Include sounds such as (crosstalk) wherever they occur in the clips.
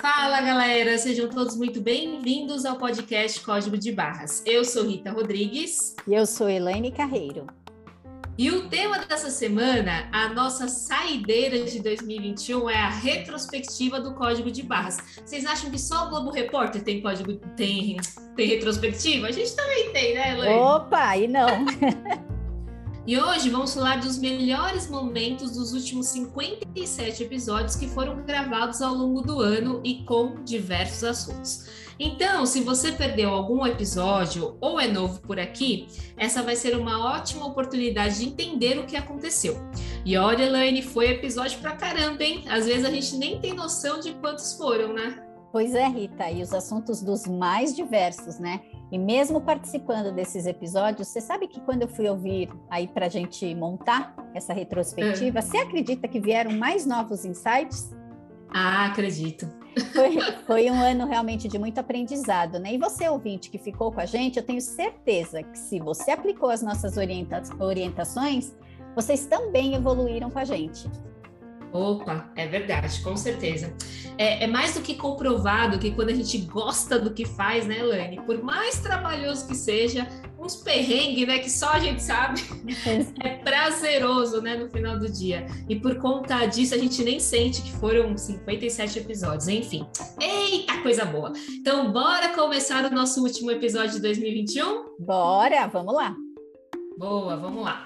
Fala galera, sejam todos muito bem-vindos ao podcast Código de Barras. Eu sou Rita Rodrigues. E eu sou Elaine Carreiro. E o tema dessa semana, a nossa saideira de 2021 é a retrospectiva do Código de Barras. Vocês acham que só o Globo Repórter tem código tem, tem retrospectiva? A gente também tem, né, Elaine? Opa, e não. (laughs) E hoje vamos falar dos melhores momentos dos últimos 57 episódios que foram gravados ao longo do ano e com diversos assuntos. Então, se você perdeu algum episódio ou é novo por aqui, essa vai ser uma ótima oportunidade de entender o que aconteceu. E olha, Elaine, foi episódio pra caramba, hein? Às vezes a gente nem tem noção de quantos foram, né? Pois é, Rita, e os assuntos dos mais diversos, né? E mesmo participando desses episódios, você sabe que quando eu fui ouvir aí para a gente montar essa retrospectiva, é. você acredita que vieram mais novos insights? Ah, acredito. Foi, (laughs) foi, um ano realmente de muito aprendizado, né? E você, ouvinte, que ficou com a gente, eu tenho certeza que se você aplicou as nossas orienta orientações, vocês também evoluíram com a gente. Opa, é verdade, com certeza. É, é, mais do que comprovado que quando a gente gosta do que faz, né, Lani? Por mais trabalhoso que seja, uns perrengues, né, que só a gente sabe, (laughs) é prazeroso, né, no final do dia. E por conta disso, a gente nem sente que foram 57 episódios, enfim. Eita, coisa boa! Então, bora começar o nosso último episódio de 2021? Bora, vamos lá. Boa, vamos lá.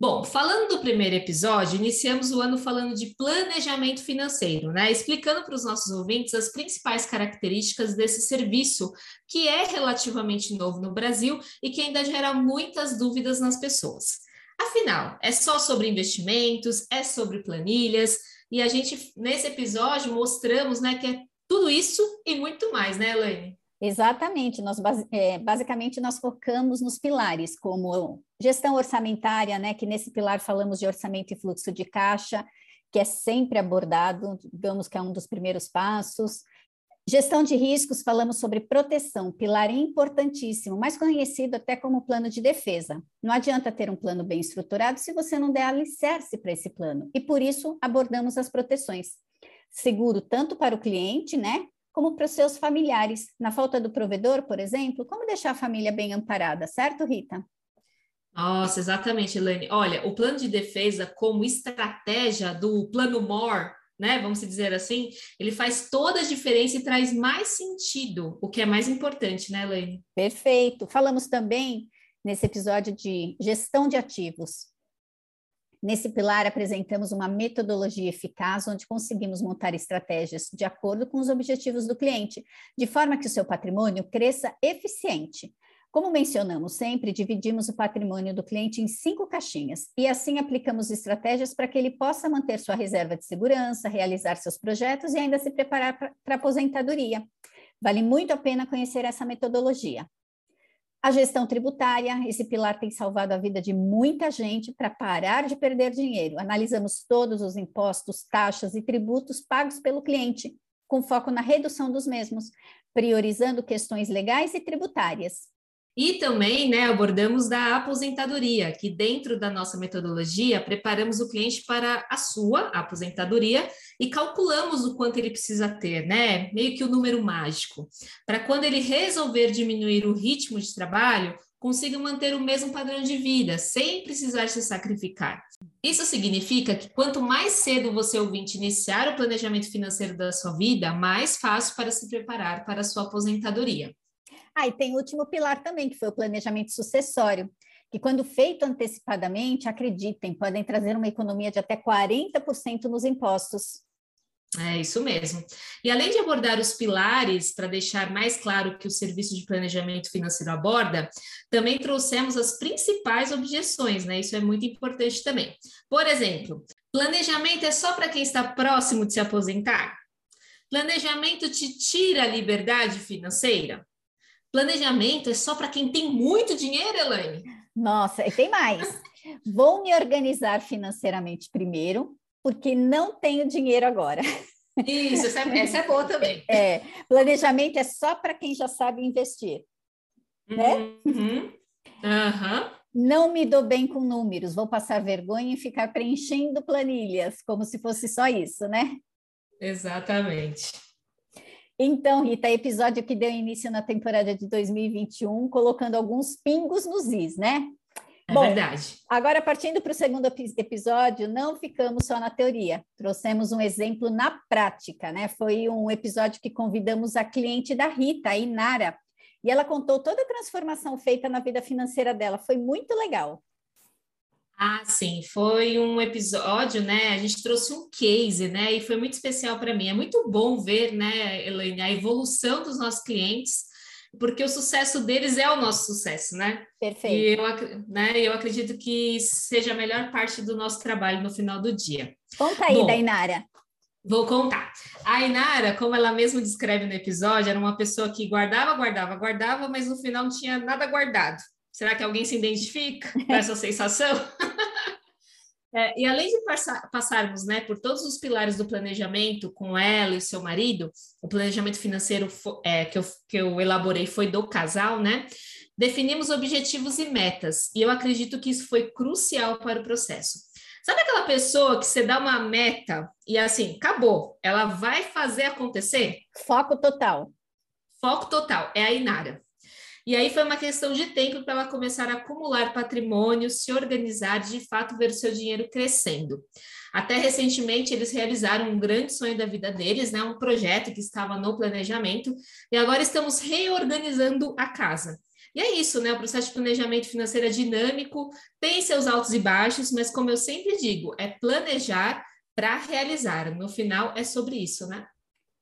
Bom, falando do primeiro episódio, iniciamos o ano falando de planejamento financeiro, né? Explicando para os nossos ouvintes as principais características desse serviço, que é relativamente novo no Brasil e que ainda gera muitas dúvidas nas pessoas. Afinal, é só sobre investimentos, é sobre planilhas, e a gente, nesse episódio, mostramos né, que é tudo isso e muito mais, né, Elaine? Exatamente, nós é, basicamente nós focamos nos pilares, como gestão orçamentária, né? Que nesse pilar falamos de orçamento e fluxo de caixa, que é sempre abordado, digamos que é um dos primeiros passos. Gestão de riscos, falamos sobre proteção, pilar importantíssimo, mais conhecido até como plano de defesa. Não adianta ter um plano bem estruturado se você não der alicerce para esse plano, e por isso abordamos as proteções. Seguro tanto para o cliente, né, como para os seus familiares. Na falta do provedor, por exemplo, como deixar a família bem amparada, certo, Rita? Nossa, exatamente, Elaine. Olha, o plano de defesa como estratégia do plano MORE, né, vamos dizer assim, ele faz toda a diferença e traz mais sentido, o que é mais importante, né, Elaine? Perfeito. Falamos também nesse episódio de gestão de ativos. Nesse pilar, apresentamos uma metodologia eficaz onde conseguimos montar estratégias de acordo com os objetivos do cliente, de forma que o seu patrimônio cresça eficiente. Como mencionamos sempre, dividimos o patrimônio do cliente em cinco caixinhas e assim aplicamos estratégias para que ele possa manter sua reserva de segurança, realizar seus projetos e ainda se preparar para a aposentadoria. Vale muito a pena conhecer essa metodologia. A gestão tributária, esse pilar tem salvado a vida de muita gente para parar de perder dinheiro. Analisamos todos os impostos, taxas e tributos pagos pelo cliente, com foco na redução dos mesmos, priorizando questões legais e tributárias. E também né, abordamos da aposentadoria, que dentro da nossa metodologia preparamos o cliente para a sua aposentadoria e calculamos o quanto ele precisa ter, né? Meio que o número mágico, para quando ele resolver diminuir o ritmo de trabalho, consiga manter o mesmo padrão de vida, sem precisar se sacrificar. Isso significa que quanto mais cedo você ouvinte iniciar o planejamento financeiro da sua vida, mais fácil para se preparar para a sua aposentadoria. Ah, e tem o último pilar também, que foi o planejamento sucessório, que quando feito antecipadamente, acreditem, podem trazer uma economia de até 40% nos impostos. É isso mesmo. E além de abordar os pilares, para deixar mais claro que o serviço de planejamento financeiro aborda, também trouxemos as principais objeções, né? Isso é muito importante também. Por exemplo, planejamento é só para quem está próximo de se aposentar? Planejamento te tira a liberdade financeira? Planejamento é só para quem tem muito dinheiro, Elaine? Nossa, e tem mais. Vou me organizar financeiramente primeiro, porque não tenho dinheiro agora. Isso, essa é, essa é boa também. (laughs) É, planejamento é só para quem já sabe investir. Né? Uhum. Uhum. Não me dou bem com números, vou passar vergonha e ficar preenchendo planilhas, como se fosse só isso, né? Exatamente. Então, Rita, episódio que deu início na temporada de 2021, colocando alguns pingos nos is, né? É Bom, verdade. Agora, partindo para o segundo episódio, não ficamos só na teoria, trouxemos um exemplo na prática, né? Foi um episódio que convidamos a cliente da Rita, a Inara, e ela contou toda a transformação feita na vida financeira dela. Foi muito legal. Ah, sim, foi um episódio, né? A gente trouxe um case, né? E foi muito especial para mim. É muito bom ver, né, Elaine, a evolução dos nossos clientes, porque o sucesso deles é o nosso sucesso, né? Perfeito. E eu, né, eu acredito que seja a melhor parte do nosso trabalho no final do dia. Conta aí, bom, Dainara. Vou contar. A Inara, como ela mesma descreve no episódio, era uma pessoa que guardava, guardava, guardava, mas no final não tinha nada guardado. Será que alguém se identifica (laughs) com essa sensação? (laughs) é, e além de passar, passarmos né, por todos os pilares do planejamento com ela e seu marido, o planejamento financeiro é, que, eu, que eu elaborei foi do casal, né? Definimos objetivos e metas, e eu acredito que isso foi crucial para o processo. Sabe aquela pessoa que você dá uma meta e assim, acabou, ela vai fazer acontecer? Foco total. Foco total, é a Inara. E aí foi uma questão de tempo para ela começar a acumular patrimônio, se organizar, de fato ver o seu dinheiro crescendo. Até recentemente eles realizaram um grande sonho da vida deles, né, um projeto que estava no planejamento, e agora estamos reorganizando a casa. E é isso, né? O processo de planejamento financeiro é dinâmico, tem seus altos e baixos, mas como eu sempre digo, é planejar para realizar. No final é sobre isso, né?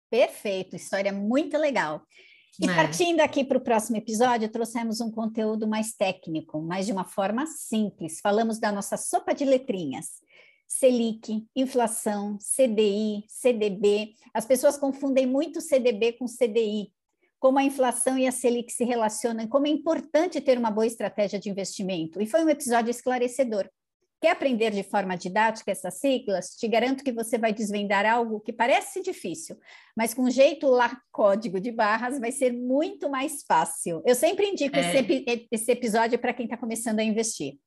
Perfeito, história muito legal. E é. partindo aqui para o próximo episódio, trouxemos um conteúdo mais técnico, mas de uma forma simples. Falamos da nossa sopa de letrinhas. Selic, inflação, CDI, CDB. As pessoas confundem muito CDB com CDI como a inflação e a Selic se relacionam, como é importante ter uma boa estratégia de investimento. E foi um episódio esclarecedor. Quer aprender de forma didática essas siglas? Te garanto que você vai desvendar algo que parece difícil, mas com jeito lá código de barras vai ser muito mais fácil. Eu sempre indico é. esse, esse episódio para quem está começando a investir.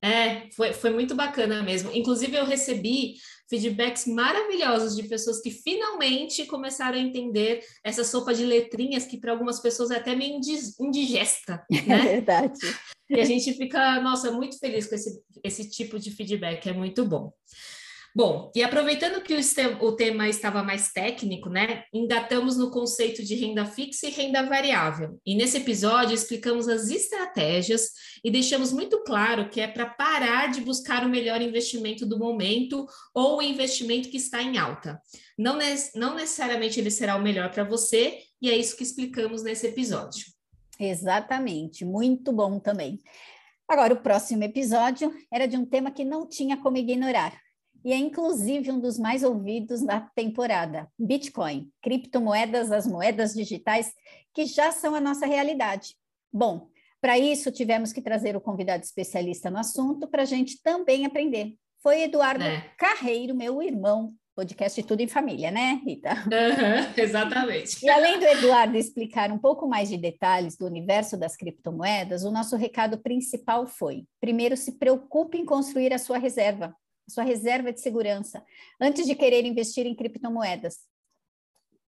É, foi, foi muito bacana mesmo. Inclusive, eu recebi feedbacks maravilhosos de pessoas que finalmente começaram a entender essa sopa de letrinhas que para algumas pessoas é até meio indigesta, né? (laughs) É verdade. E a gente fica, nossa, muito feliz com esse, esse tipo de feedback, é muito bom. Bom, e aproveitando que o, tema estava mais técnico, né? Engatamos no conceito de renda fixa e renda variável. E nesse episódio explicamos as estratégias e deixamos muito claro que é para parar de buscar o melhor investimento do momento ou o investimento que está em alta. Não, não necessariamente ele será o melhor para você, e é isso que explicamos nesse episódio. Exatamente, muito bom também. Agora, o próximo episódio era de um tema que não tinha como ignorar e é inclusive um dos mais ouvidos da temporada. Bitcoin, criptomoedas, as moedas digitais que já são a nossa realidade. Bom, para isso tivemos que trazer o convidado especialista no assunto para a gente também aprender. Foi Eduardo é. Carreiro, meu irmão, podcast Tudo em Família, né, Rita? Uhum, exatamente. E além do Eduardo explicar um pouco mais de detalhes do universo das criptomoedas, o nosso recado principal foi: primeiro, se preocupe em construir a sua reserva sua reserva de segurança, antes de querer investir em criptomoedas.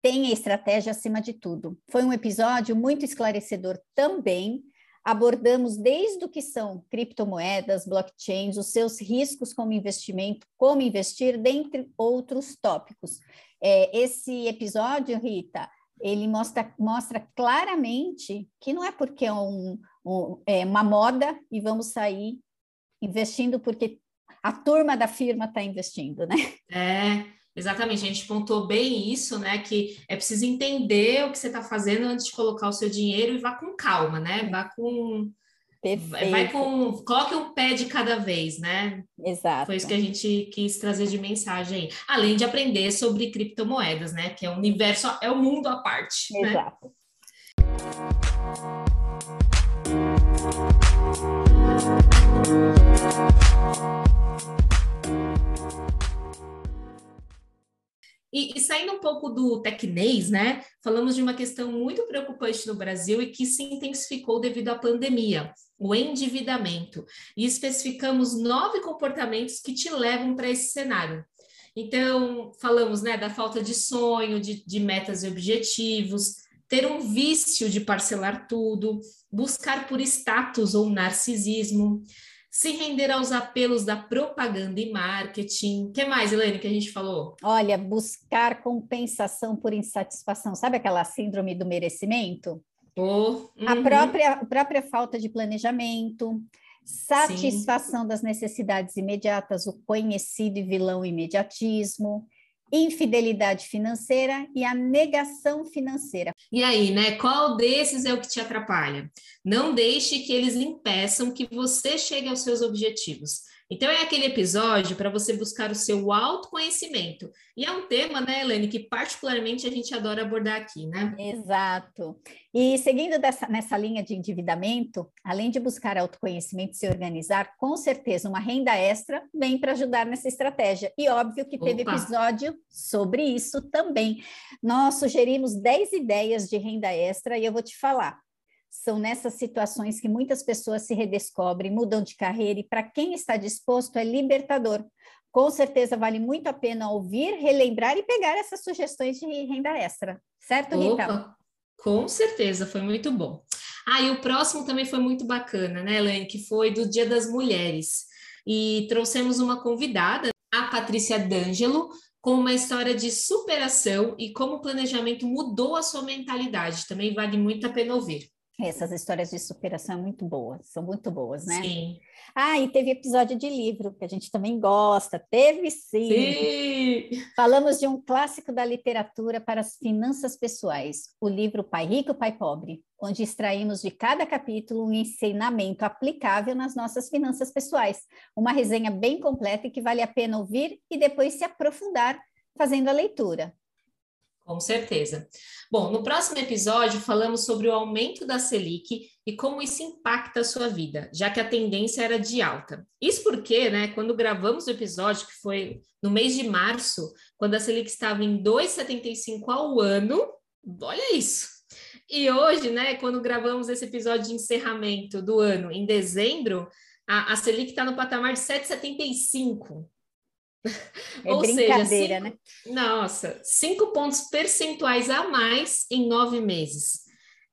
Tenha estratégia acima de tudo. Foi um episódio muito esclarecedor também. Abordamos desde o que são criptomoedas, blockchains, os seus riscos como investimento, como investir, dentre outros tópicos. É, esse episódio, Rita, ele mostra, mostra claramente que não é porque é, um, um, é uma moda e vamos sair investindo porque a turma da firma está investindo, né? É, exatamente. A gente pontou bem isso, né? Que é preciso entender o que você está fazendo antes de colocar o seu dinheiro e vá com calma, né? Vá com. Perfeito. Vai com. Coloque um pé de cada vez, né? Exato. Foi isso que a gente quis trazer de mensagem aí. Além de aprender sobre criptomoedas, né? Que é o universo, é o mundo à parte. Né? Exato. E, e, saindo um pouco do tecnês, né? Falamos de uma questão muito preocupante no Brasil e que se intensificou devido à pandemia, o endividamento. E especificamos nove comportamentos que te levam para esse cenário. Então, falamos né, da falta de sonho, de, de metas e objetivos, ter um vício de parcelar tudo, buscar por status ou narcisismo, se render aos apelos da propaganda e marketing. O que mais, Helene, que a gente falou? Olha, buscar compensação por insatisfação. Sabe aquela síndrome do merecimento? Oh, uhum. a, própria, a própria falta de planejamento, satisfação Sim. das necessidades imediatas, o conhecido e vilão imediatismo, infidelidade financeira e a negação financeira. E aí, né? Qual desses é o que te atrapalha? Não deixe que eles impeçam que você chegue aos seus objetivos. Então, é aquele episódio para você buscar o seu autoconhecimento. E é um tema, né, Elaine, que particularmente a gente adora abordar aqui, né? Exato. E seguindo dessa, nessa linha de endividamento, além de buscar autoconhecimento e se organizar, com certeza uma renda extra vem para ajudar nessa estratégia. E óbvio que teve Opa. episódio sobre isso também. Nós sugerimos 10 ideias de renda extra e eu vou te falar são nessas situações que muitas pessoas se redescobrem, mudam de carreira e para quem está disposto é libertador. Com certeza vale muito a pena ouvir, relembrar e pegar essas sugestões de renda extra. Certo, Rita? Com certeza, foi muito bom. Ah, e o próximo também foi muito bacana, né, Elaine? Que foi do Dia das Mulheres. E trouxemos uma convidada, a Patrícia D'Angelo, com uma história de superação e como o planejamento mudou a sua mentalidade. Também vale muito a pena ouvir. Essas histórias de superação são muito boas, são muito boas, né? Sim. Ah, e teve episódio de livro, que a gente também gosta. Teve sim. sim. Falamos de um clássico da literatura para as finanças pessoais, o livro Pai Rico, Pai Pobre, onde extraímos de cada capítulo um ensinamento aplicável nas nossas finanças pessoais. Uma resenha bem completa e que vale a pena ouvir e depois se aprofundar fazendo a leitura. Com certeza. Bom, no próximo episódio falamos sobre o aumento da Selic e como isso impacta a sua vida, já que a tendência era de alta. Isso porque, né, quando gravamos o episódio, que foi no mês de março, quando a Selic estava em 2,75 ao ano, olha isso. E hoje, né, quando gravamos esse episódio de encerramento do ano, em dezembro, a, a Selic está no patamar de 7,75. (laughs) É Ou brincadeira, seja, cinco, né? Nossa, cinco pontos percentuais a mais em nove meses.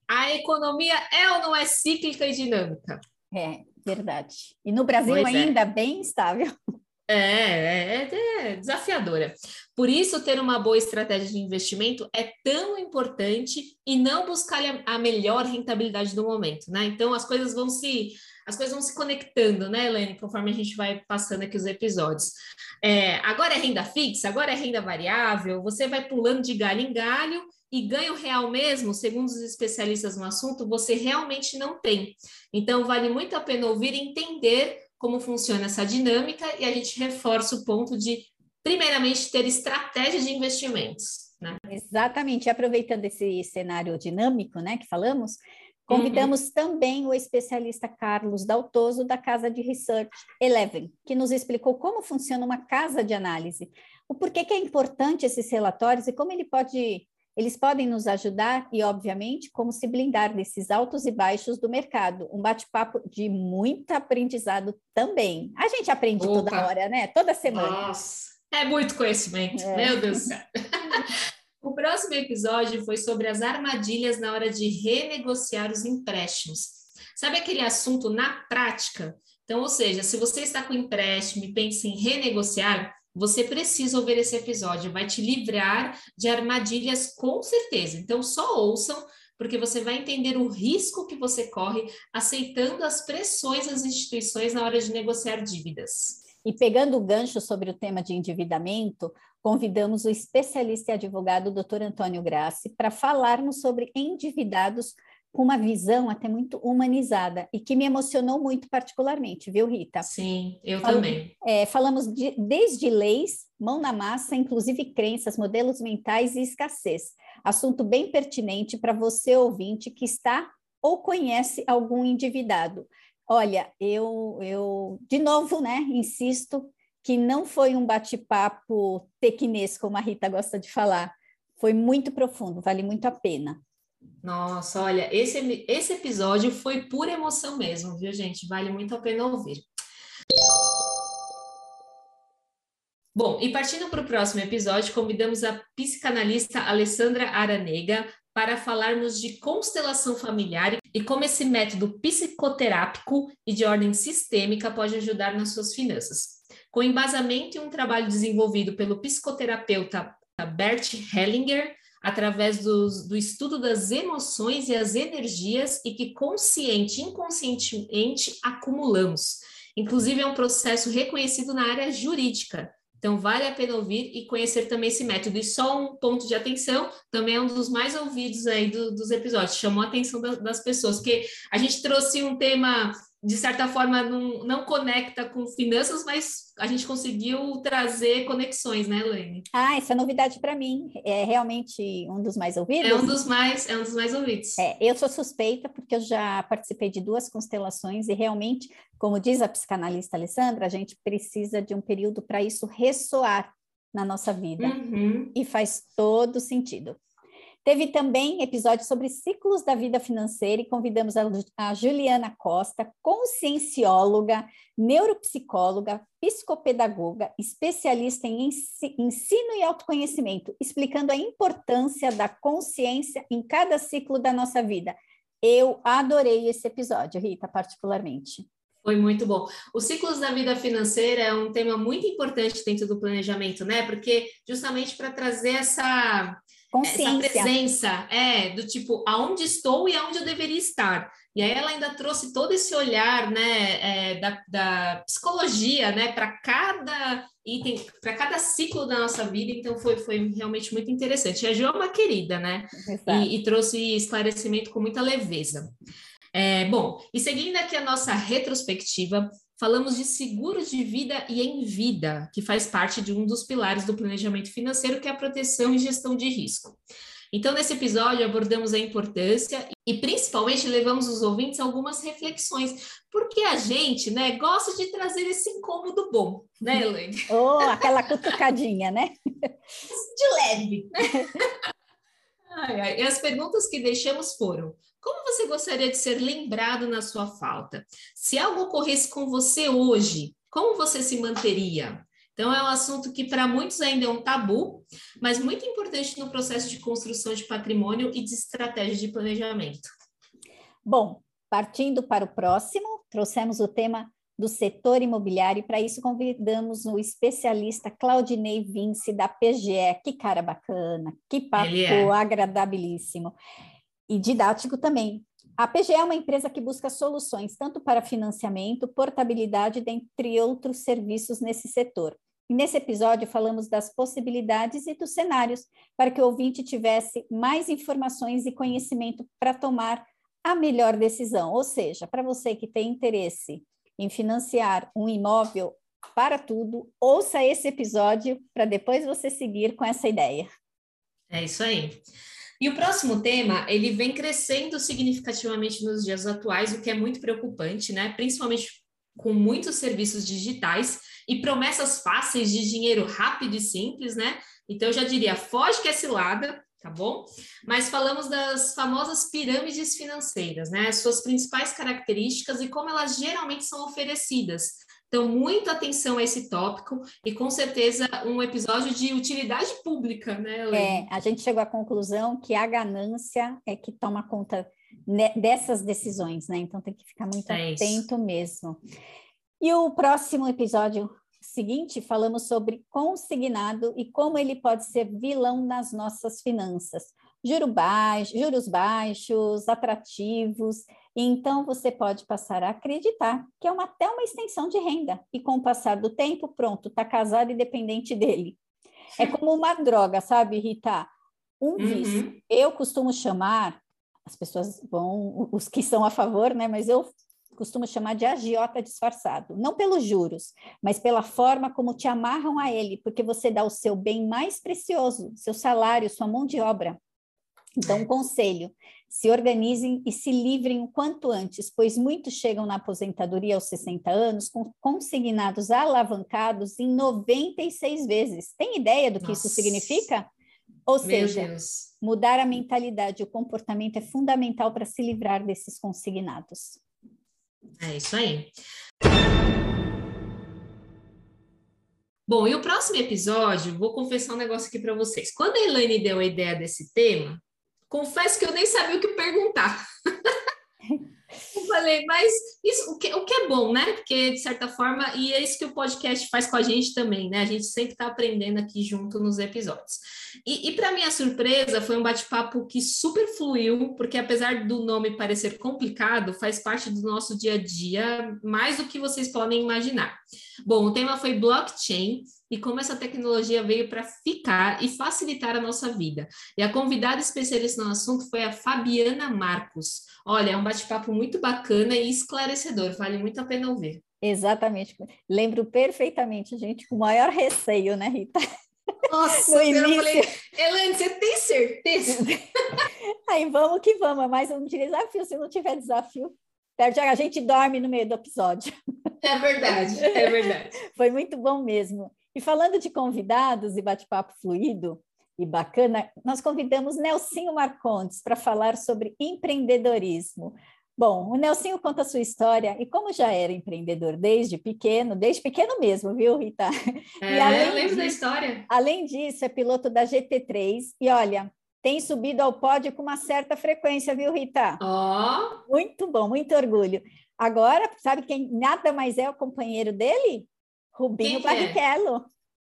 A economia é ou não é cíclica e dinâmica? É, verdade. E no Brasil pois é. ainda é. bem estável. (laughs) É, é, é, desafiadora. Por isso, ter uma boa estratégia de investimento é tão importante e não buscar a melhor rentabilidade do momento, né? Então, as coisas vão se as coisas vão se conectando, né, Helene, conforme a gente vai passando aqui os episódios. É, agora é renda fixa, agora é renda variável, você vai pulando de galho em galho e ganho real mesmo, segundo os especialistas no assunto, você realmente não tem. Então, vale muito a pena ouvir e entender como funciona essa dinâmica e a gente reforça o ponto de, primeiramente, ter estratégia de investimentos. Né? Exatamente, aproveitando esse cenário dinâmico, né, que falamos, Convidamos uhum. também o especialista Carlos Daltoso, da Casa de Research Eleven, que nos explicou como funciona uma casa de análise, o porquê que é importante esses relatórios e como ele pode, eles podem nos ajudar e, obviamente, como se blindar desses altos e baixos do mercado. Um bate-papo de muito aprendizado também. A gente aprende Opa. toda hora, né? Toda semana. Nossa, é muito conhecimento, é. meu Deus do céu. (laughs) O próximo episódio foi sobre as armadilhas na hora de renegociar os empréstimos. Sabe aquele assunto na prática? Então, ou seja, se você está com empréstimo e pensa em renegociar, você precisa ouvir esse episódio, vai te livrar de armadilhas com certeza. Então, só ouçam, porque você vai entender o risco que você corre aceitando as pressões das instituições na hora de negociar dívidas. E pegando o gancho sobre o tema de endividamento, convidamos o especialista e advogado Dr. Antônio Grassi para falarmos sobre endividados com uma visão até muito humanizada e que me emocionou muito particularmente, viu, Rita? Sim, eu Fal também. É, falamos de, desde leis, mão na massa, inclusive crenças, modelos mentais e escassez. Assunto bem pertinente para você, ouvinte, que está ou conhece algum endividado. Olha, eu, eu de novo, né, insisto que não foi um bate-papo tequinês, como a Rita gosta de falar. Foi muito profundo, vale muito a pena. Nossa, olha, esse, esse episódio foi pura emoção mesmo, viu, gente? Vale muito a pena ouvir. Bom, e partindo para o próximo episódio, convidamos a psicanalista Alessandra Aranega para falarmos de constelação familiar e como esse método psicoterápico e de ordem sistêmica pode ajudar nas suas finanças. Com embasamento em um trabalho desenvolvido pelo psicoterapeuta Bert Hellinger, através do estudo das emoções e as energias e que consciente e inconscientemente acumulamos. Inclusive, é um processo reconhecido na área jurídica, então, vale a pena ouvir e conhecer também esse método. E só um ponto de atenção, também é um dos mais ouvidos aí do, dos episódios, chamou a atenção da, das pessoas, porque a gente trouxe um tema de certa forma, não, não conecta com finanças, mas a gente conseguiu trazer conexões, né, Lene? Ah, essa é novidade para mim. É realmente um dos mais ouvidos? É um dos mais, é um dos mais ouvidos. É, eu sou suspeita porque eu já participei de duas constelações e realmente, como diz a psicanalista Alessandra, a gente precisa de um período para isso ressoar na nossa vida. Uhum. E faz todo sentido. Teve também episódio sobre ciclos da vida financeira e convidamos a, Juliana Costa, consciencióloga, neuropsicóloga, psicopedagoga, especialista em ensino e autoconhecimento, explicando a importância da consciência em cada ciclo da nossa vida. Eu adorei esse episódio, Rita, particularmente. Foi muito bom. Os ciclos da vida financeira é um tema muito importante dentro do planejamento, né? Porque justamente para trazer essa. Essa presença, é, do tipo, aonde estou e aonde eu deveria estar. E aí ela ainda trouxe todo esse olhar, né, é, da, da psicologia, né, para cada item, para cada ciclo da nossa vida, então foi, foi realmente muito interessante. E a Jo é uma querida, né, e, e, trouxe esclarecimento com muita leveza. É, bom, e seguindo aqui a nossa retrospectiva, falamos de seguro de vida e em vida, que faz parte de um dos pilares do planejamento financeiro, que é a proteção e gestão de risco. Então, nesse episódio, abordamos a importância e, principalmente, levamos os ouvintes a algumas reflexões, porque a gente, né, gosta de trazer esse incômodo bom, né, Elaine? (laughs) Oh, aquela cutucadinha, né? (laughs) De leve. Ai, ai. E as perguntas que deixamos foram: como você gostaria de ser lembrado na sua falta? Se algo ocorresse com você hoje, como você se manteria? Então, é um assunto que para muitos ainda é um tabu, mas muito importante no processo de construção de patrimônio e de estratégia de planejamento. Bom, partindo para o próximo, trouxemos o tema do setor imobiliário, e para isso convidamos o especialista Claudinei Vince, da PGE. Que cara bacana, que papo é. agradabilíssimo e didático também. A PGE é uma empresa que busca soluções tanto para financiamento, portabilidade, dentre outros serviços nesse setor. E nesse episódio falamos das possibilidades e dos cenários para que o ouvinte tivesse mais informações e conhecimento para tomar a melhor decisão. Ou seja, para você que tem interesse em financiar um imóvel para tudo, ouça esse episódio para depois você seguir com essa ideia. É isso aí. E o próximo tema, ele vem crescendo significativamente nos dias atuais, o que é muito preocupante, né? Principalmente com muitos serviços digitais e promessas fáceis de dinheiro rápido e simples, né? Então eu já diria, foge que é cilada, tá bom? Mas falamos das famosas pirâmides financeiras, né? Suas principais características e como elas geralmente são oferecidas. Então, muita atenção a esse tópico e com certeza um episódio de utilidade pública, né, Helene? É, a gente chegou à conclusão que a ganância é que toma conta dessas decisões, né? Então tem que ficar muito é atento isso. mesmo. E o próximo episódio seguinte falamos sobre consignado e como ele pode ser vilão nas nossas finanças. Juro baixo, juros baixos, atrativos então, você pode passar a acreditar que é uma, até uma extensão de renda, e com o passar do tempo, pronto, está casado e dependente dele. É (laughs) como uma droga, sabe, Rita? Um uhum. vício. Eu costumo chamar, as pessoas vão, os que são a favor, né? Mas eu costumo chamar de agiota disfarçado, não pelos juros, mas pela forma como te amarram a ele, porque você dá o seu bem mais precioso, seu salário, sua mão de obra, Então, um conselho: se organizem e se livrem o quanto antes, pois muitos chegam na aposentadoria aos 60 anos com consignados alavancados em 96 vezes. Tem ideia do que Nossa. isso significa? Ou seja, mudar a mentalidade, o comportamento é fundamental para se livrar desses consignados. É isso aí. Bom, e o próximo episódio, vou confessar um negócio aqui para vocês. Quando a Elaine deu a ideia desse tema, confesso que eu nem sabia o que perguntar. (laughs) eu falei, mas isso, o que, o que é bom, né? Porque, de certa forma, e é isso que o podcast faz com a gente também, né? A gente sempre está aprendendo aqui junto nos episódios. E, e para minha surpresa, foi um bate-papo que super fluiu, porque apesar do nome parecer complicado, faz parte do nosso dia a dia, mais do que vocês podem imaginar. Bom, o tema foi blockchain e como essa tecnologia veio para ficar e facilitar a nossa vida. E a convidada especialista no assunto foi a Fabiana Marcos. Olha, é um bate-papo muito bacana e esclarecedor, vale muito a pena ouvir. Exatamente. Lembro perfeitamente, gente, com o maior receio, né, Rita? (laughs) Nossa, no início... eu falei, Elaine, você tem certeza? (laughs) Aí vamos que vamos, é mais um desafio. Se não tiver desafio, a gente dorme no meio do episódio. É verdade, é verdade. (laughs) Foi muito bom mesmo. E falando de convidados e bate-papo fluido e bacana, nós convidamos Nelsinho Marcondes para falar sobre empreendedorismo. Bom, o Nelsinho conta a sua história e como já era empreendedor desde pequeno, desde pequeno mesmo, viu, Rita? É, (laughs) eu lembro disso, da história. Além disso, é piloto da GT3 e olha, tem subido ao pódio com uma certa frequência, viu, Rita? Ó! Oh. Muito bom, muito orgulho. Agora, sabe quem nada mais é o companheiro dele? Rubinho Quem é? Barrichello.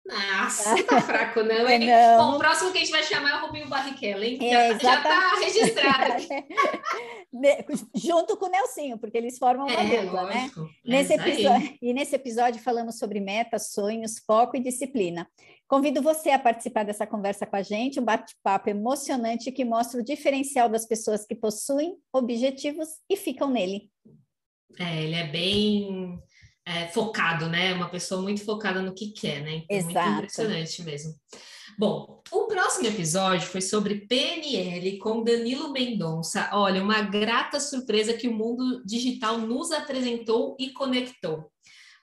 Nossa, tá fraco, não, (laughs) hein? Não. Bom, o próximo que a gente vai chamar é o Rubinho Barrichello, hein? É, já, está registrado. (laughs) Junto com o Nelsinho, porque eles formam uma é, dupla, né? É nesse episódio, e nesse episódio falamos sobre metas, sonhos, foco e disciplina. Convido você a participar dessa conversa com a gente, um bate-papo emocionante que mostra o diferencial das pessoas que possuem objetivos e ficam nele. É, ele é bem é, focado, né? Uma pessoa muito focada no que quer, né? Então, Exato. Muito impressionante mesmo. Bom, o próximo episódio foi sobre PNL com Danilo Mendonça. Olha, uma grata surpresa que o mundo digital nos apresentou e conectou.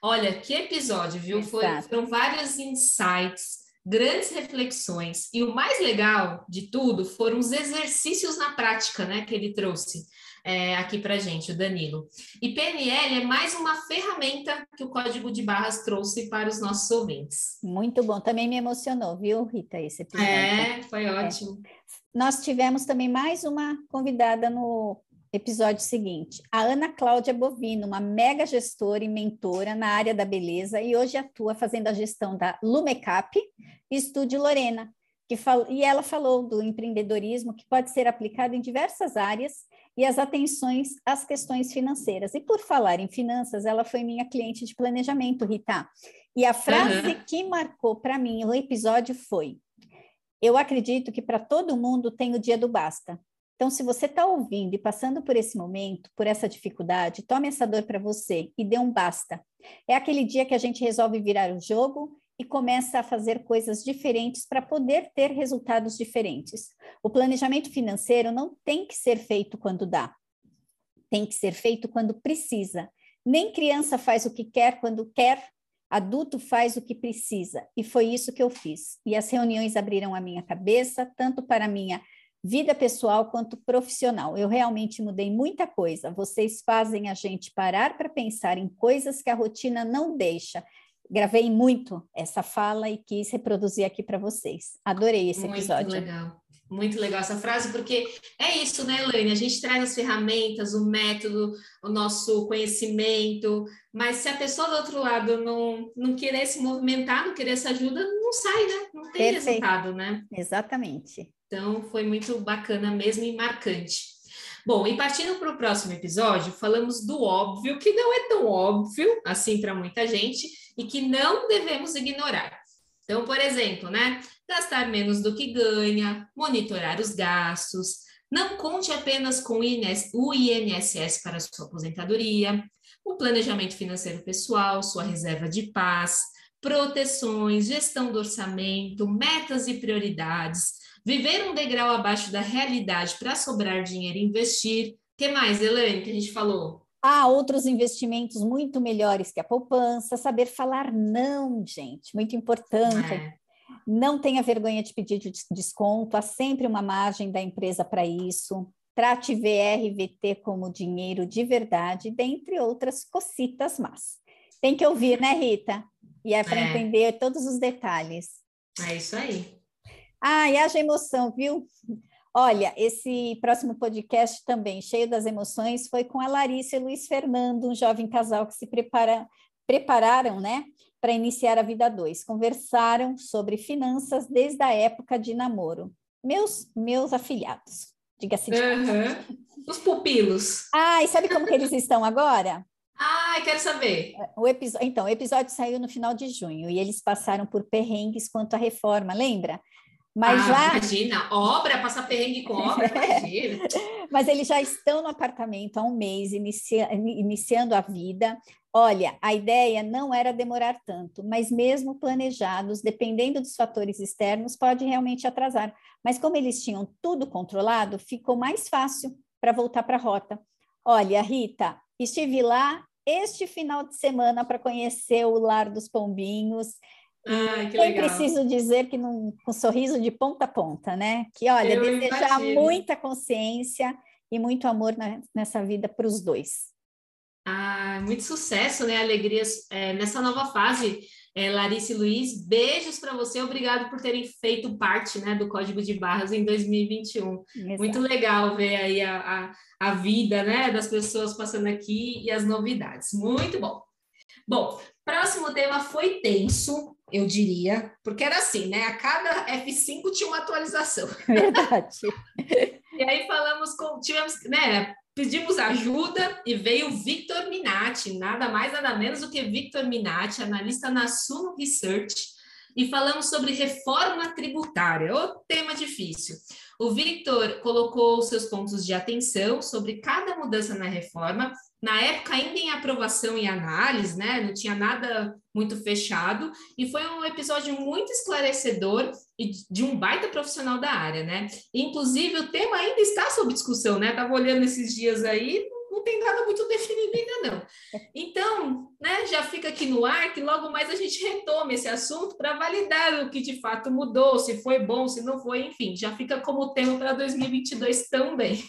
Olha, que episódio, viu? Foi, foram vários insights, grandes reflexões. E o mais legal de tudo foram os exercícios na prática, né, que ele trouxe é, aqui para gente, o Danilo. E PNL é mais uma ferramenta que o Código de Barras trouxe para os nossos ouvintes. Muito bom, também me emocionou, viu, Rita, esse episódio. É, foi é. ótimo. É. Nós tivemos também mais uma convidada no episódio seguinte, a Ana Cláudia Bovino, uma mega gestora e mentora na área da beleza e hoje atua fazendo a gestão da Lumecap e Estúdio Lorena, que fal... e ela falou do empreendedorismo que pode ser aplicado em diversas áreas e as atenções às questões financeiras. E por falar em finanças, ela foi minha cliente de planejamento, Rita. E a frase uhum. que marcou para mim o episódio foi: Eu acredito que para todo mundo tem o dia do basta. Então, se você está ouvindo e passando por esse momento, por essa dificuldade, tome essa dor para você e dê um basta. É aquele dia que a gente resolve virar o jogo e começa a fazer coisas diferentes para poder ter resultados diferentes. O planejamento financeiro não tem que ser feito quando dá, tem que ser feito quando precisa. Nem criança faz o que quer quando quer, adulto faz o que precisa. E foi isso que eu fiz. E as reuniões abriram a minha cabeça, tanto para a minha vida pessoal quanto profissional. Eu realmente mudei muita coisa. Vocês fazem a gente parar para pensar em coisas que a rotina não deixa gravei muito essa fala e quis reproduzir aqui para vocês. Adorei esse muito episódio. Muito legal. Muito legal essa frase, porque é isso, né, Elaine? A gente traz as ferramentas, o método, o nosso conhecimento, mas se a pessoa do outro lado não, não querer se movimentar, não querer essa ajuda, não sai, né? Não tem Perfeito. resultado, né? Exatamente. Então, foi muito bacana mesmo e marcante. Bom, e partindo para o próximo episódio, falamos do óbvio, que não é tão óbvio assim para muita gente, e que não devemos ignorar. Então, por exemplo, né, gastar menos do que ganha, monitorar os gastos, não conte apenas com o INSS para sua aposentadoria, o planejamento financeiro pessoal, sua reserva de paz, proteções, gestão do orçamento, metas e prioridades, viver um degrau abaixo da realidade para sobrar dinheiro e investir. O que mais, Elaine, que a gente falou? Há outros investimentos muito melhores que a poupança, saber falar não, gente, muito importante. É. Não tenha vergonha de pedir desconto, há sempre uma margem da empresa para isso. Trate VRVT como dinheiro de verdade, dentre outras cocitas más. Tem que ouvir, né, Rita? E é para é. entender todos os detalhes. É isso aí. Ah, e haja emoção, viu? Olha, esse próximo podcast também, cheio das emoções, foi com a Larissa e Luiz Fernando, um jovem casal que se prepara, prepararam, né, para iniciar a vida dois. Conversaram sobre finanças desde a época de namoro. Meus, meus afilhados, diga-se de uhum. Os pupilos. Ah, e sabe como que eles estão agora? Ai, quero saber. O episódio, então, o episódio saiu no final de junho e eles passaram por perrengues quanto à reforma, lembra? Mas ah, já imagina, obra, passar perrengue com (laughs) obra, imagina. Mas eles já estão no apartamento há um mês, inicia, iniciando a vida. Olha, a ideia não era demorar tanto, mas mesmo planejados, dependendo dos fatores externos, pode realmente atrasar. Mas como eles tinham tudo controlado, ficou mais fácil para voltar para a rota. Olha, Rita, estive lá este final de semana para conhecer o Lar dos Pombinhos. Ah, que legal. preciso dizer que num, com um sorriso de ponta a ponta, né? Que olha, Eu desejar imagino. muita consciência e muito amor na, nessa vida para os dois. Ah, muito sucesso, né? Alegrias é, nessa nova fase. É, Larissa e Luiz, beijos para você, obrigado por terem feito parte né, do Código de Barras em 2021. Exato. Muito legal ver aí a, a, a vida né, das pessoas passando aqui e as novidades. Muito bom. Bom, próximo tema foi tenso, eu diria, porque era assim, né? A cada F5 tinha uma atualização. (laughs) Verdade. e aí falamos com, tivemos, né? Pedimos ajuda e veio Victor Minati, nada mais, nada menos do que Victor Minati, analista na Suno Research, e falamos sobre reforma tributária, o tema difícil. O Victor colocou seus pontos de atenção sobre cada mudança na reforma, na época ainda em aprovação e análise, né? Não tinha nada muito fechado, e foi um episódio muito esclarecedor e de um baita profissional da área, né? Inclusive, o tema ainda está sob discussão, né? Estava olhando esses dias aí, não tem nada muito definido ainda não. Então, né, já fica aqui no ar que logo mais a gente retoma esse assunto para validar o que de fato mudou, se foi bom, se não foi, enfim, já fica como tema para 2022 também.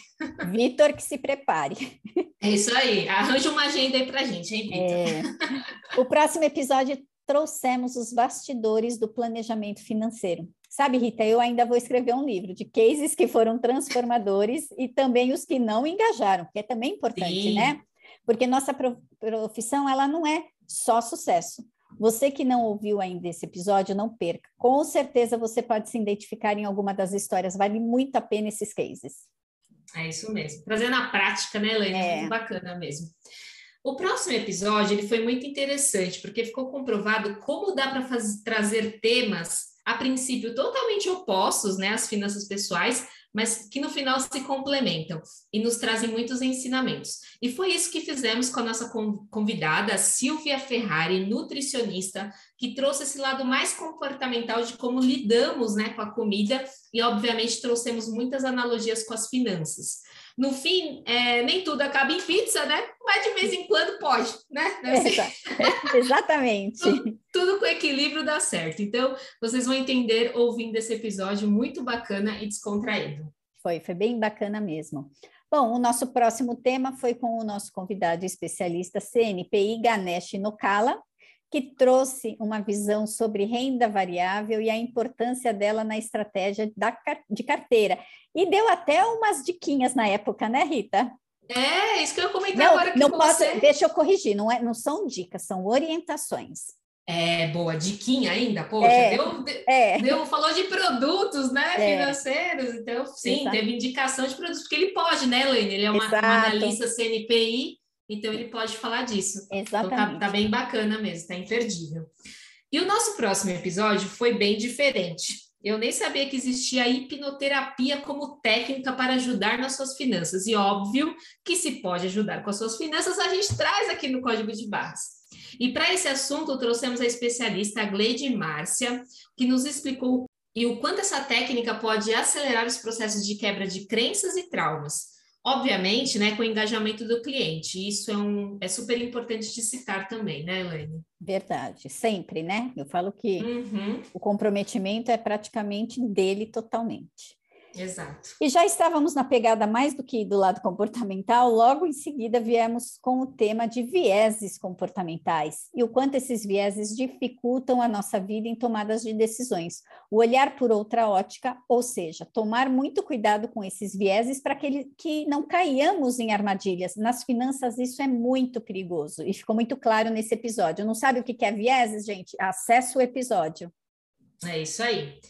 Vitor, que se prepare. É isso aí, arranja uma agenda aí para gente, hein, Vitor? É. O próximo episódio trouxemos os bastidores do planejamento financeiro. Sabe, Rita, eu ainda vou escrever um livro de cases que foram transformadores e também os que não engajaram, que é também importante, Sim. né? Porque nossa profissão, ela não é só sucesso. Você que não ouviu ainda esse episódio, não perca. Com certeza você pode se identificar em alguma das histórias. Vale muito a pena esses cases. É isso mesmo. Trazer na prática, né, Helena? É. Muito bacana mesmo. O próximo episódio ele foi muito interessante, porque ficou comprovado como dá para trazer temas a princípio totalmente opostos, né, às finanças pessoais, mas que no final se complementam e nos trazem muitos ensinamentos. E foi isso que fizemos com a nossa convidada, Silvia Ferrari, nutricionista, que trouxe esse lado mais comportamental de como lidamos né, com a comida e, obviamente, trouxemos muitas analogias com as finanças. No fim, é, nem tudo acaba em pizza, né? Mas de vez em quando pode, né? (laughs) (laughs) Exatamente. tudo, tudo, com equilíbrio dá certo. Então, vocês vão entender ouvindo esse episódio muito bacana e descontraído. Foi, foi bem bacana mesmo. Bom, o nosso próximo tema foi com o nosso convidado especialista CNPI Ganesh Nokala, que trouxe uma visão sobre renda variável e a importância dela na estratégia da, de carteira. E deu até umas diquinhas na época, né, Rita? É, isso que eu comentei não, agora não posso, você. Deixa eu corrigir, não, é, não são dicas, são orientações. É, boa, diquinha ainda, poxa, é, deu, é. deu, falou de produtos, né, é. financeiros, então, sim, Exato. teve indicação de produtos, porque ele pode, né, Lene, ele é uma, uma analista CNPI, então ele pode falar disso. Exatamente. Então tá, tá bem bacana mesmo, tá imperdível. E o nosso próximo episódio foi bem diferente. Eu nem sabia que existia hipnoterapia como técnica para ajudar nas suas finanças. E óbvio que se pode ajudar com as suas finanças, a gente traz aqui no Código de Barras. E para esse assunto, trouxemos a especialista Gleide Márcia, que nos explicou e o quanto essa técnica pode acelerar os processos de quebra de crenças e traumas. Obviamente, né, com o engajamento do cliente. Isso é, um, é super importante de citar também, né, Elaine? Verdade, sempre, né? Eu falo que uhum. o comprometimento é praticamente dele totalmente. Exato. E já estávamos na pegada mais do que do lado comportamental, logo em seguida viemos com o tema de vieses comportamentais e o quanto esses vieses dificultam a nossa vida em tomadas de decisões. O olhar por outra ótica, ou seja, tomar muito cuidado com esses vieses para que, que não caiamos em armadilhas. Nas finanças, isso é muito perigoso e ficou muito claro nesse episódio. Não sabe o que é vieses, gente? Acesse o episódio. É isso aí.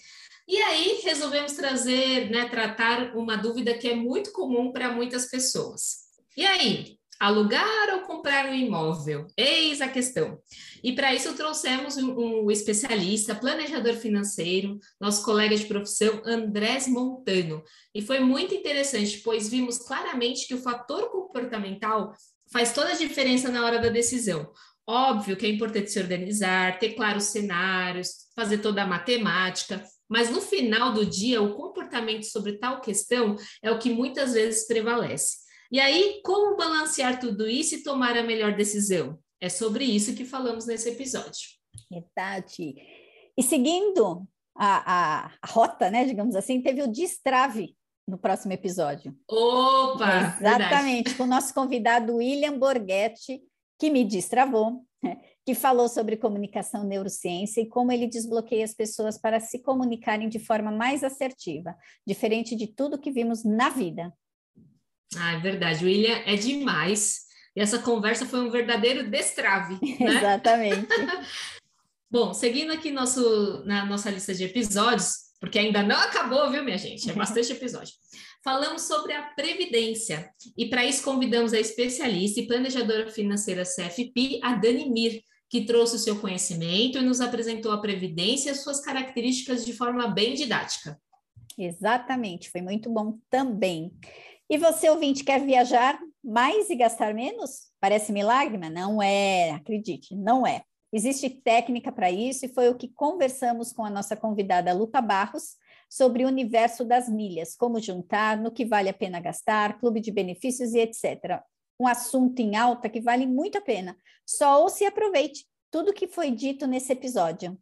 E aí resolvemos trazer, né, tratar uma dúvida que é muito comum para muitas pessoas. E aí, alugar ou comprar um imóvel? Eis a questão. E para isso trouxemos um, um, especialista, planejador financeiro, nosso colega de profissão, Andrés Montano. E foi muito interessante, pois vimos claramente que o fator comportamental faz toda a diferença na hora da decisão. Óbvio que é importante se organizar, ter claros cenários, fazer toda a matemática, mas no final do dia, o comportamento sobre tal questão é o que muitas vezes prevalece. E aí, como balancear tudo isso e tomar a melhor decisão? É sobre isso que falamos nesse episódio. Verdade. E seguindo a, a, a rota, né, digamos assim, teve o destrave no próximo episódio. Opa! Exatamente, verdade. com o nosso convidado William Borghetti, que me destravou, né, que falou sobre comunicação neurociência e como ele desbloqueia as pessoas para se comunicarem de forma mais assertiva, diferente de tudo que vimos na vida. Ah, é verdade. William é demais. E essa conversa foi um verdadeiro destrave. (laughs) Né? Exatamente. (laughs) Bom, seguindo aqui nosso, na nossa lista de episódios, porque ainda não acabou, viu, minha gente? É bastante (laughs) episódio. Falamos sobre a previdência e para isso convidamos a especialista e planejadora financeira CFP, a Dani Mir, que trouxe o seu conhecimento e nos apresentou a Previdência e as suas características de forma bem didática. Exatamente, foi muito bom também. E você, ouvinte, quer viajar mais e gastar menos? Parece milagre, mas não é, acredite, não é. Existe técnica para isso e foi o que conversamos com a nossa convidada Luca Barros sobre o universo das milhas, como juntar, no que vale a pena gastar, clube de benefícios e etc um assunto em alta que vale muito a pena. Só ouça e aproveite tudo que foi dito nesse episódio.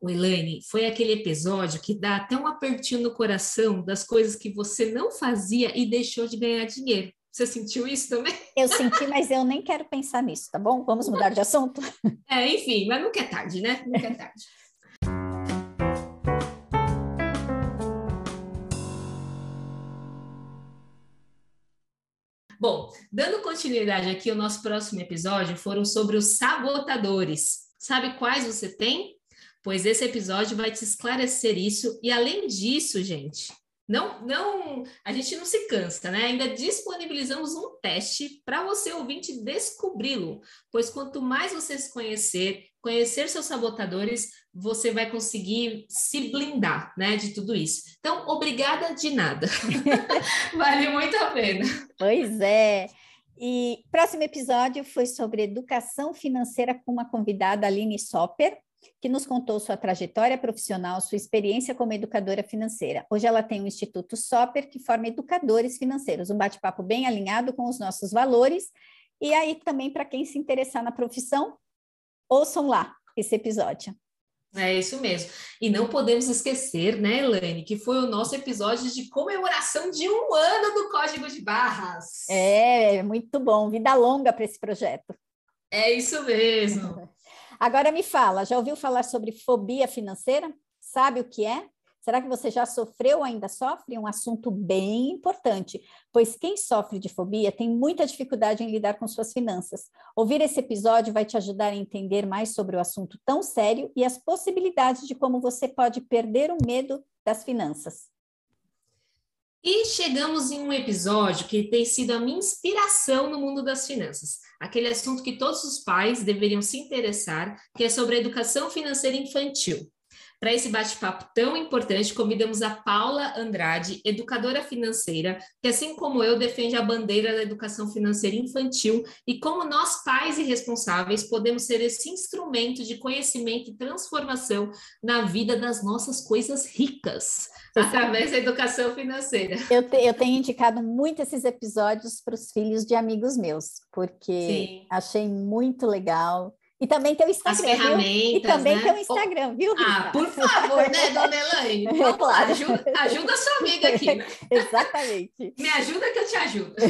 O Elaine, foi aquele episódio que dá até um apertinho no coração das coisas que você não fazia e deixou de ganhar dinheiro. Você sentiu isso também? (laughs) Eu senti, mas eu nem quero pensar nisso, tá bom? Vamos mudar de assunto? É, enfim, mas nunca é tarde, né? Nunca é tarde. Bom, dando continuidade aqui, o nosso próximo episódio foram sobre os sabotadores. Sabe quais você tem? Pois esse episódio vai te esclarecer isso. E além disso, gente, não, não, a gente não se cansa, né? Ainda disponibilizamos um teste para você ouvinte descobri-lo, pois quanto mais você se conhecer, conhecer seus sabotadores, você vai conseguir se blindar, né, de tudo isso. Então, obrigada de nada. (laughs) vale muito a pena. Pois é. E próximo episódio foi sobre educação financeira com uma convidada Aline Sopper, que nos contou sua trajetória profissional, sua experiência como educadora financeira. Hoje ela tem o Instituto Sopper, que forma educadores financeiros, um bate-papo bem alinhado com os nossos valores. E aí também para quem se interessar na profissão, ouçam lá esse episódio. É isso mesmo. E não podemos esquecer, né, Elaine, que foi o nosso episódio de comemoração de um ano do Código de Barras. É, muito bom. Vida longa para esse projeto. É isso mesmo. (laughs) Agora me fala, já ouviu falar sobre fobia financeira? Sabe o que é? Será que você já sofreu ou ainda sofre? Um assunto bem importante, pois quem sofre de fobia tem muita dificuldade em lidar com suas finanças. Ouvir esse episódio vai te ajudar a entender mais sobre o assunto tão sério e as possibilidades de como você pode perder o medo das finanças. E chegamos em um episódio que tem sido a minha inspiração no mundo das finanças, aquele assunto que todos os pais deveriam se interessar, que é sobre a educação financeira infantil. Para esse bate-papo tão importante, convidamos a Paula Andrade, educadora financeira, que, assim como eu, defende a bandeira da educação financeira infantil e como nós, pais e responsáveis, podemos ser esse instrumento de conhecimento e transformação na vida das nossas coisas ricas, através da educação financeira. Eu, te, eu tenho indicado muito esses episódios para os filhos de amigos meus, porque Sim. achei muito legal e também tem o Instagram. As ferramentas. Viu? E também né? tem o Instagram, viu? Rita? Ah, por favor, né, dona Elaine? (laughs) Vamos lá, ajuda, ajuda a sua amiga aqui. (laughs) Exatamente. Me ajuda que eu te ajudo. (laughs)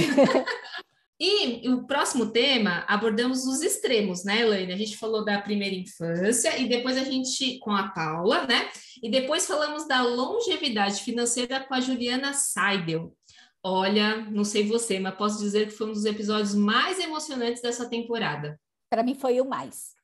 E o próximo tema, abordamos os extremos, né, Elaine? A gente falou da primeira infância e depois a gente, com a Paula, né? E depois falamos da longevidade financeira com a Juliana Seidel. Olha, não sei você, mas posso dizer que foi um dos episódios mais emocionantes dessa temporada para mim foi o mais.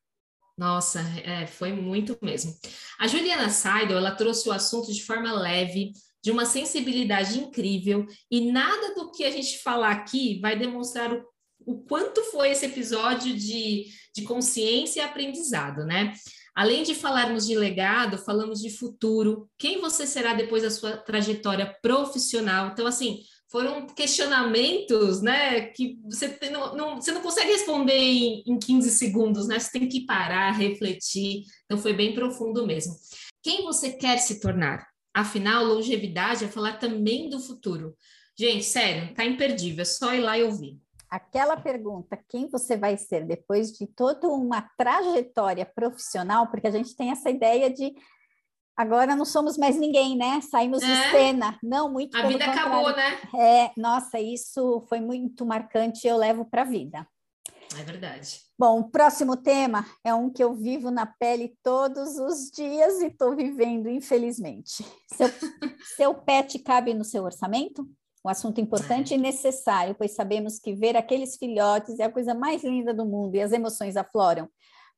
Nossa, é, foi muito mesmo. A Juliana Seidel, ela trouxe o assunto de forma leve, de uma sensibilidade incrível, e nada do que a gente falar aqui vai demonstrar o, o quanto foi esse episódio de, de consciência e aprendizado, né? Além de falarmos de legado, falamos de futuro, quem você será depois da sua trajetória profissional. Então, assim, foram questionamentos, né, que você não, não, você não consegue responder em, em 15 segundos, né? Você tem que parar, refletir. Então foi bem profundo mesmo. Quem você quer se tornar? Afinal, longevidade é falar também do futuro. Gente, sério, tá imperdível, é só ir lá e ouvir. Aquela pergunta, quem você vai ser depois de toda uma trajetória profissional, porque a gente tem essa ideia de agora não somos mais ninguém, né? Saímos é. de cena. Não, muito A vida contrário. acabou, né? É, nossa, isso foi muito marcante, eu levo para a vida. É verdade. Bom, o próximo tema é um que eu vivo na pele todos os dias e estou vivendo, infelizmente. Seu, (laughs) seu pet cabe no seu orçamento? Um assunto importante é. e necessário, pois sabemos que ver aqueles filhotes é a coisa mais linda do mundo e as emoções afloram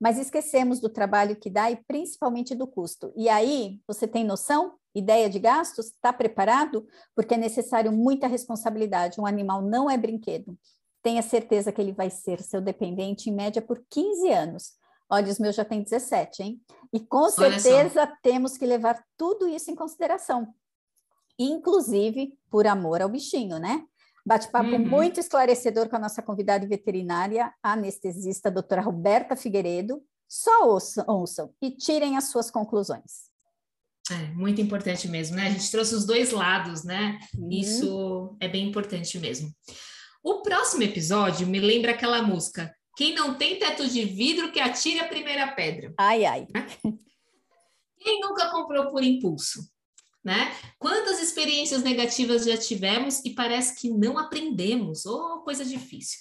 mas esquecemos do trabalho que dá e principalmente do custo. E aí, você tem noção? Ideia de gastos? Está preparado? Porque é necessário muita responsabilidade. Um animal não é brinquedo. Tenha certeza que ele vai ser seu dependente em média por 15 anos. Olha, os meus já têm 17, hein? E com certeza temos que levar tudo isso em consideração. Inclusive por amor ao bichinho, né? Bate-papo uhum. muito esclarecedor com a nossa convidada veterinária, anestesista doutora Roberta Figueiredo. Só ouçam, ouçam e tirem as suas conclusões. É, muito importante mesmo, né? A gente trouxe os dois lados, né? Uhum. Isso é bem importante mesmo. O próximo episódio me lembra aquela música Quem não tem teto de vidro que atire a primeira pedra. Ai, ai. Quem nunca comprou por impulso? Né? Quantas experiências negativas já tivemos e parece que não aprendemos, ou oh, coisa difícil.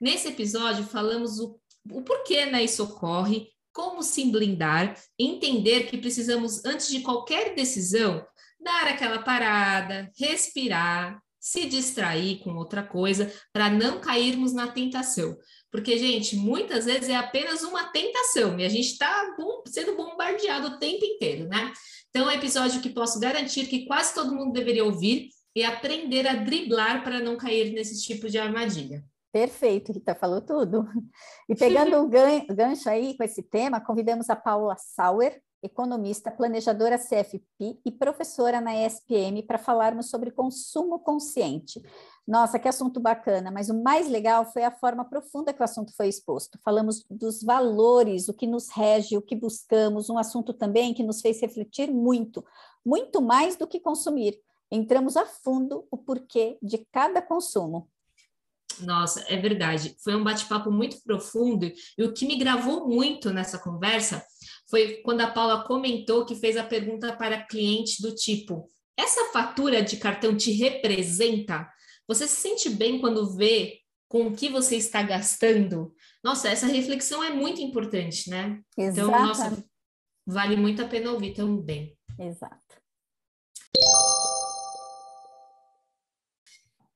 Nesse episódio falamos o, o porquê né, isso ocorre, como se blindar, entender que precisamos, antes de qualquer decisão, dar aquela parada, respirar, se distrair com outra coisa, para não cairmos na tentação. Porque, gente, muitas vezes é apenas uma tentação e a gente está sendo bombardeado o tempo inteiro, né? Então, é um episódio que posso garantir que quase todo mundo deveria ouvir e aprender a driblar para não cair nesse tipo de armadilha. Perfeito, Rita falou tudo. E pegando o gancho aí com esse tema, convidamos a Paula Sauer, economista, planejadora CFP e professora na ESPM, para falarmos sobre consumo consciente. Nossa, que assunto bacana, mas o mais legal foi a forma profunda que o assunto foi exposto. Falamos dos valores, o que nos rege, o que buscamos, um assunto também que nos fez refletir muito, muito mais do que consumir. Entramos a fundo o porquê de cada consumo. Nossa, é verdade. Foi um bate-papo muito profundo e o que me gravou muito nessa conversa foi quando a Paula comentou que fez a pergunta para cliente do tipo: essa fatura de cartão te representa? Você se sente bem quando vê com o que você está gastando? Nossa, essa reflexão é muito importante, né? Exato. Então, nossa, vale muito a pena ouvir também. Exato.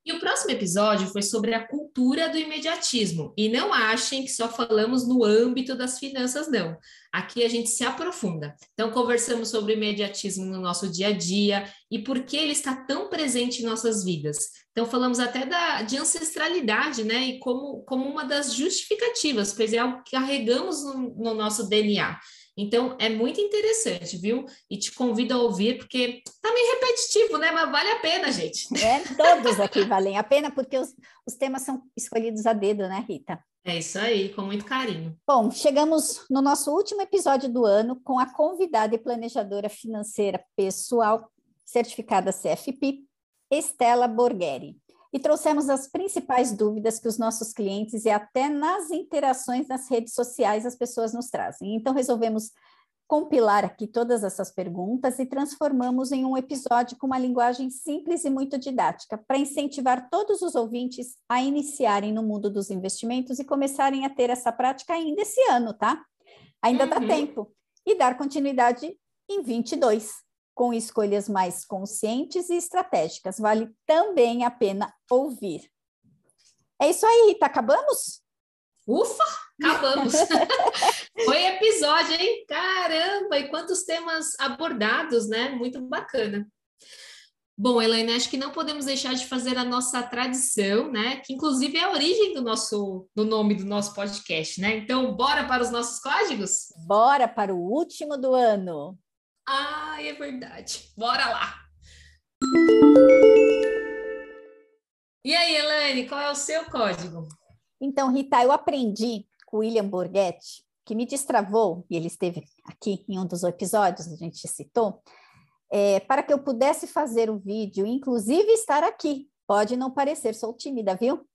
E o próximo episódio foi sobre a cultura do imediatismo. E não achem que só falamos no âmbito das finanças, não. Aqui a gente se aprofunda. Então, conversamos sobre o imediatismo no nosso dia a dia e por que ele está tão presente em nossas vidas. Então, falamos até da, de ancestralidade, né? E como, como uma das justificativas, pois é algo que carregamos no, no nosso DNA. Então, é muito interessante, viu? E te convido a ouvir, porque tá meio repetitivo, né? Mas vale a pena, gente. É, todos aqui valem a pena, porque os, os temas são escolhidos a dedo, né, Rita? É isso aí, com muito carinho. Bom, chegamos no nosso último episódio do ano com a convidada e planejadora financeira pessoal certificada CFP, Estela Borgheri e trouxemos as principais dúvidas que os nossos clientes e até nas interações nas redes sociais as pessoas nos trazem. Então, resolvemos compilar aqui todas essas perguntas e transformamos em um episódio com uma linguagem simples e muito didática, para incentivar todos os ouvintes a iniciarem no mundo dos investimentos e começarem a ter essa prática ainda esse ano, tá? Ainda uhum. dá tempo. E dar continuidade em 22 com escolhas mais conscientes e estratégicas. Vale também a pena ouvir. É isso aí, Rita. Acabamos? Ufa, acabamos. (laughs) Foi episódio, hein? Caramba, e quantos temas abordados, né? Muito bacana. Bom, Helene, acho que não podemos deixar de fazer a nossa tradição, né? Que inclusive é a origem do nosso do nome do nosso podcast, né? Então, bora para os nossos códigos? Bora para o último do ano. Ah, é verdade. Bora lá. E aí, Elaine, qual é o seu código? Então, Rita, eu aprendi com o William Borghetti, que me destravou, e ele esteve aqui em um dos episódios, a gente citou, é, para que eu pudesse fazer o vídeo, inclusive estar aqui. Pode não parecer, sou tímida, viu?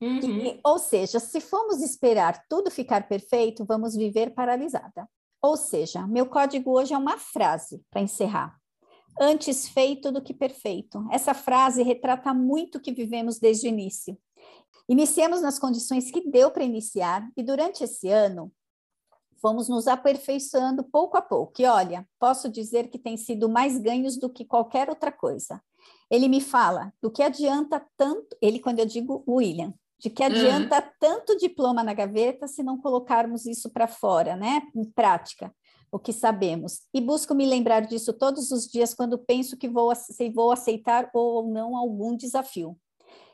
Uhum. E, ou seja, se formos esperar tudo ficar perfeito, vamos viver paralisada. Ou seja, meu código hoje é uma frase para encerrar. Antes feito do que perfeito. Essa frase retrata muito o que vivemos desde o início. Iniciamos nas condições que deu para iniciar e durante esse ano fomos nos aperfeiçoando pouco a pouco. E olha, posso dizer que tem sido mais ganhos do que qualquer outra coisa. Ele me fala do que adianta tanto, ele quando eu digo William, de que adianta uhum. tanto diploma na gaveta se não colocarmos isso para fora, né? Em prática, o que sabemos. E busco me lembrar disso todos os dias quando penso que vou, se vou aceitar ou não algum desafio.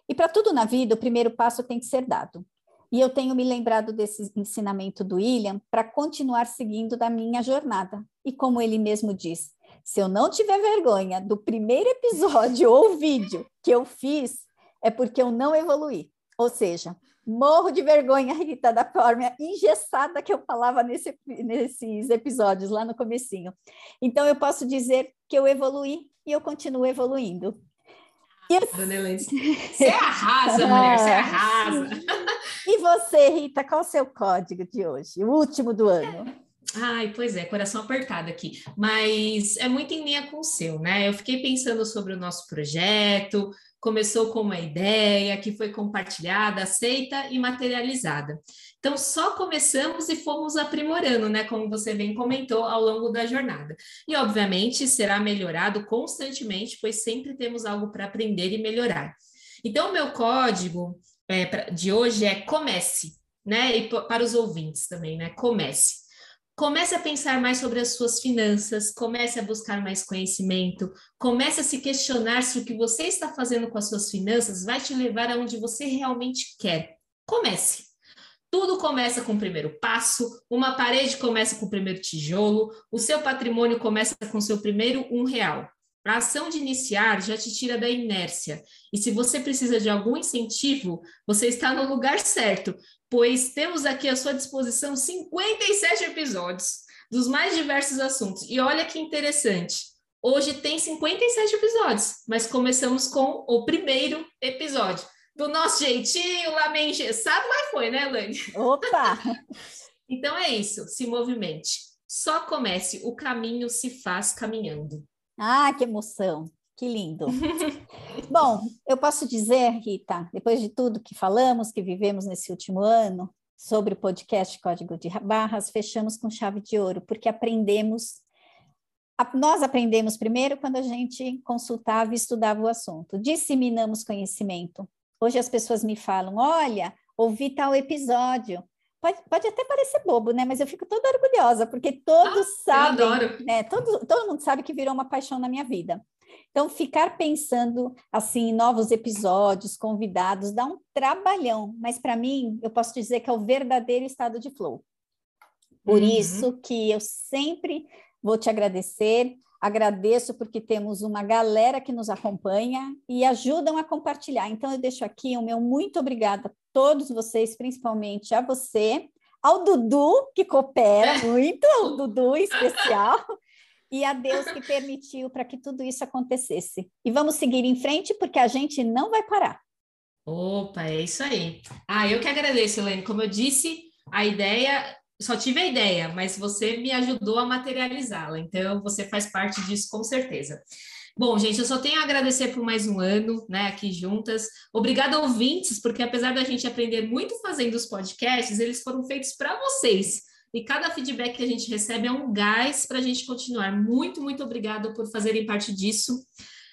E para tudo na vida, o primeiro passo tem que ser dado. E eu tenho me lembrado desse ensinamento do William para continuar seguindo da minha jornada. E como ele mesmo diz, se eu não tiver vergonha do primeiro episódio (laughs) ou vídeo que eu fiz, é porque eu não evoluí. Ou seja, morro de vergonha, Rita, da forma engessada que eu falava nesse, nesses episódios lá no comecinho. Então, eu posso dizer que eu evoluí e eu continuo evoluindo. Eu... (laughs) Você arrasa, mulher, você arrasa. E você, Rita, qual o seu código de hoje? O último do ano. Ai, pois é, coração apertado aqui. Mas é muito em linha com o seu, né? Eu fiquei pensando sobre o nosso projeto, começou com uma ideia que foi compartilhada, aceita e materializada. Então, só começamos e fomos aprimorando, né? Como você bem comentou, ao longo da jornada. E, obviamente, será melhorado constantemente, pois sempre temos algo para aprender e melhorar. Então, o meu código é, de hoje é comece, né? E para os ouvintes também, né? Comece. Comece a pensar mais sobre as suas finanças, comece a buscar mais conhecimento, comece a se questionar se o que você está fazendo com as suas finanças vai te levar aonde você realmente quer. Comece. Tudo começa com o primeiro passo, uma parede começa com o primeiro tijolo, o seu patrimônio começa com o seu primeiro um real. A ação de iniciar já te tira da inércia. E se você precisa de algum incentivo, você está no lugar certo, pois temos aqui à sua disposição 57 episódios dos mais diversos assuntos. E olha que interessante, hoje tem 57 episódios, mas começamos com o primeiro episódio. Do nosso jeitinho, lá meio engessado, mas foi, né, Lani? Opa! então é isso, se movimente. Só comece, o caminho se faz caminhando. Ah, que emoção! Que lindo. (laughs) Bom, eu posso dizer, Rita, depois de tudo que falamos, que vivemos nesse último ano, sobre o podcast Código de Barras, fechamos com chave de ouro, porque aprendemos. Nós aprendemos primeiro quando a gente consultava e estudava o assunto, disseminamos conhecimento. Hoje as pessoas me falam: olha, ouvi tal episódio. Pode, pode até parecer bobo, né? Mas eu fico toda orgulhosa, porque todos ah, sabem, né? Todo, todo mundo sabe que virou uma paixão na minha vida. Então, ficar pensando assim em novos episódios, convidados, dá um trabalhão, mas para mim, eu posso dizer que é o verdadeiro estado de flow. Por uhum. isso que eu sempre vou te agradecer. Agradeço porque temos uma galera que nos acompanha e ajudam a compartilhar. Então, eu deixo aqui o meu muito obrigada a todos vocês, principalmente a você, ao Dudu, que coopera é. muito, o Dudu especial, (laughs) e a Deus que permitiu para que tudo isso acontecesse. E vamos seguir em frente, porque a gente não vai parar. Opa, é isso aí. Ah, eu que agradeço, Helene. Como eu disse, a ideia só tive a ideia, mas você me ajudou a materializá-la, então você faz parte disso com certeza. Bom, gente, eu só tenho a agradecer por mais um ano, né, aqui juntas. Obrigada, ouvintes, porque apesar da gente aprender muito fazendo os podcasts, eles foram feitos para vocês. E cada feedback que a gente recebe é um gás para a gente continuar. Muito, muito obrigada por fazerem parte disso.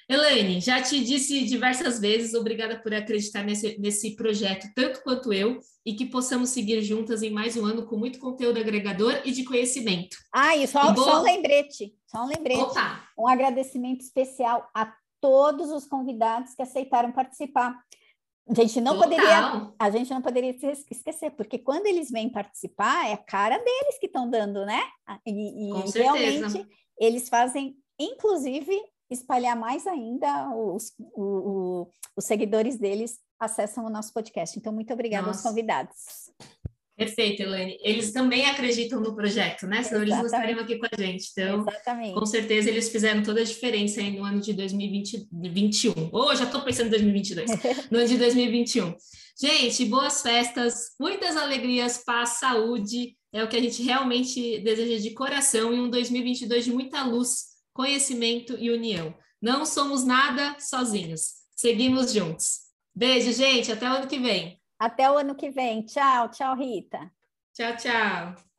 Elaine, já te disse diversas vezes, obrigada por acreditar nesse, nesse projeto, tanto quanto eu, e que possamos seguir juntas em mais um ano com muito conteúdo agregador e de conhecimento. Ah, e só, e só um lembrete, só um lembrete. Opa. Um agradecimento especial a todos os convidados que aceitaram participar. A gente não Total. poderia, a gente não poderia esquecer, porque quando eles vêm participar, é a cara deles que estão dando, né? E, e realmente eles fazem, inclusive, espalhar mais ainda, os, o, o, os seguidores deles acessam o nosso podcast. Então, muito obrigada Nossa. aos convidados. Perfeito, Elaine. Eles também acreditam no projeto, né? Senão Exatamente. eles não estariam aqui com a gente. Então, Exatamente. com certeza, eles fizeram toda a diferença aí no ano de 2021. Ou oh, já estou pensando em 2022. (laughs) no ano de 2021. Gente, boas festas, muitas alegrias, paz, saúde. É o que a gente realmente deseja de coração e um 2022 de muita luz conhecimento e união. Não somos nada sozinhos. Seguimos juntos. Beijo, gente. Até o ano que vem. Até o ano que vem. Tchau, tchau, Rita. Tchau, tchau.